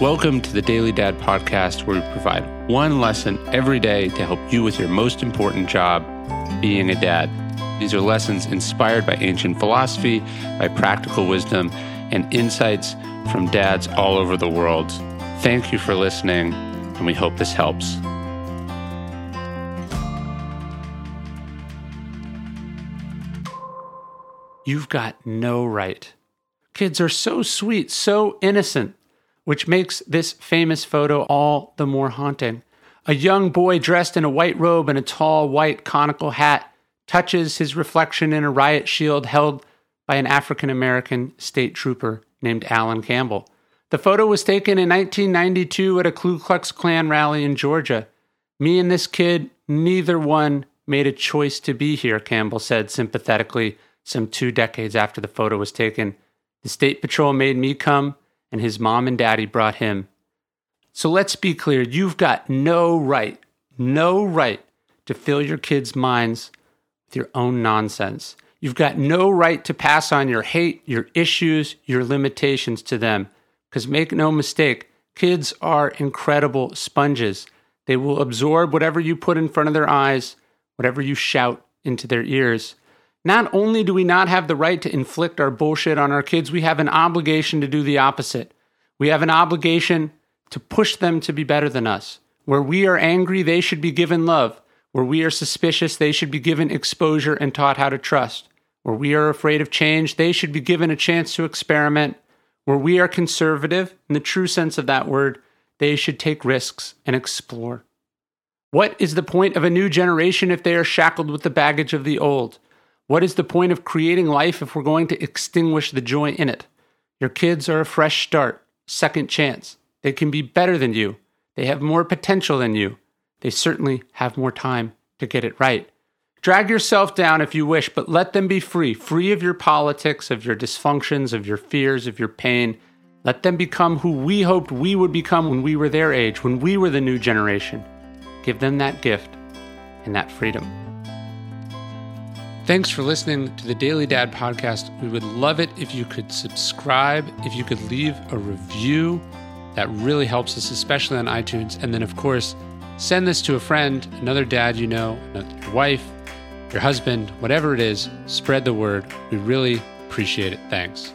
Welcome to the Daily Dad podcast, where we provide one lesson every day to help you with your most important job, being a dad. These are lessons inspired by ancient philosophy, by practical wisdom, and insights from dads all over the world. Thank you for listening, and we hope this helps. You've got no right. Kids are so sweet, so innocent, which makes this famous photo all the more haunting. A young boy dressed in a white robe and a tall white conical hat touches his reflection in a riot shield held by an African American state trooper named Alan Campbell. The photo was taken in 1992 at a Ku Klux Klan rally in Georgia. Me and this kid, neither one made a choice to be here, Campbell said sympathetically some two decades after the photo was taken. The State Patrol made me come, and his mom and daddy brought him. So let's be clear you've got no right, no right to fill your kids' minds with your own nonsense. You've got no right to pass on your hate, your issues, your limitations to them. Because make no mistake, kids are incredible sponges. They will absorb whatever you put in front of their eyes, whatever you shout into their ears. Not only do we not have the right to inflict our bullshit on our kids, we have an obligation to do the opposite. We have an obligation to push them to be better than us. Where we are angry, they should be given love. Where we are suspicious, they should be given exposure and taught how to trust. Where we are afraid of change, they should be given a chance to experiment. Where we are conservative, in the true sense of that word, they should take risks and explore. What is the point of a new generation if they are shackled with the baggage of the old? What is the point of creating life if we're going to extinguish the joy in it? Your kids are a fresh start, second chance. They can be better than you. They have more potential than you. They certainly have more time to get it right. Drag yourself down if you wish, but let them be free, free of your politics, of your dysfunctions, of your fears, of your pain. Let them become who we hoped we would become when we were their age, when we were the new generation. Give them that gift and that freedom. Thanks for listening to the Daily Dad podcast. We would love it if you could subscribe, if you could leave a review. That really helps us, especially on iTunes. And then, of course, send this to a friend, another dad you know, your wife, your husband, whatever it is. Spread the word. We really appreciate it. Thanks.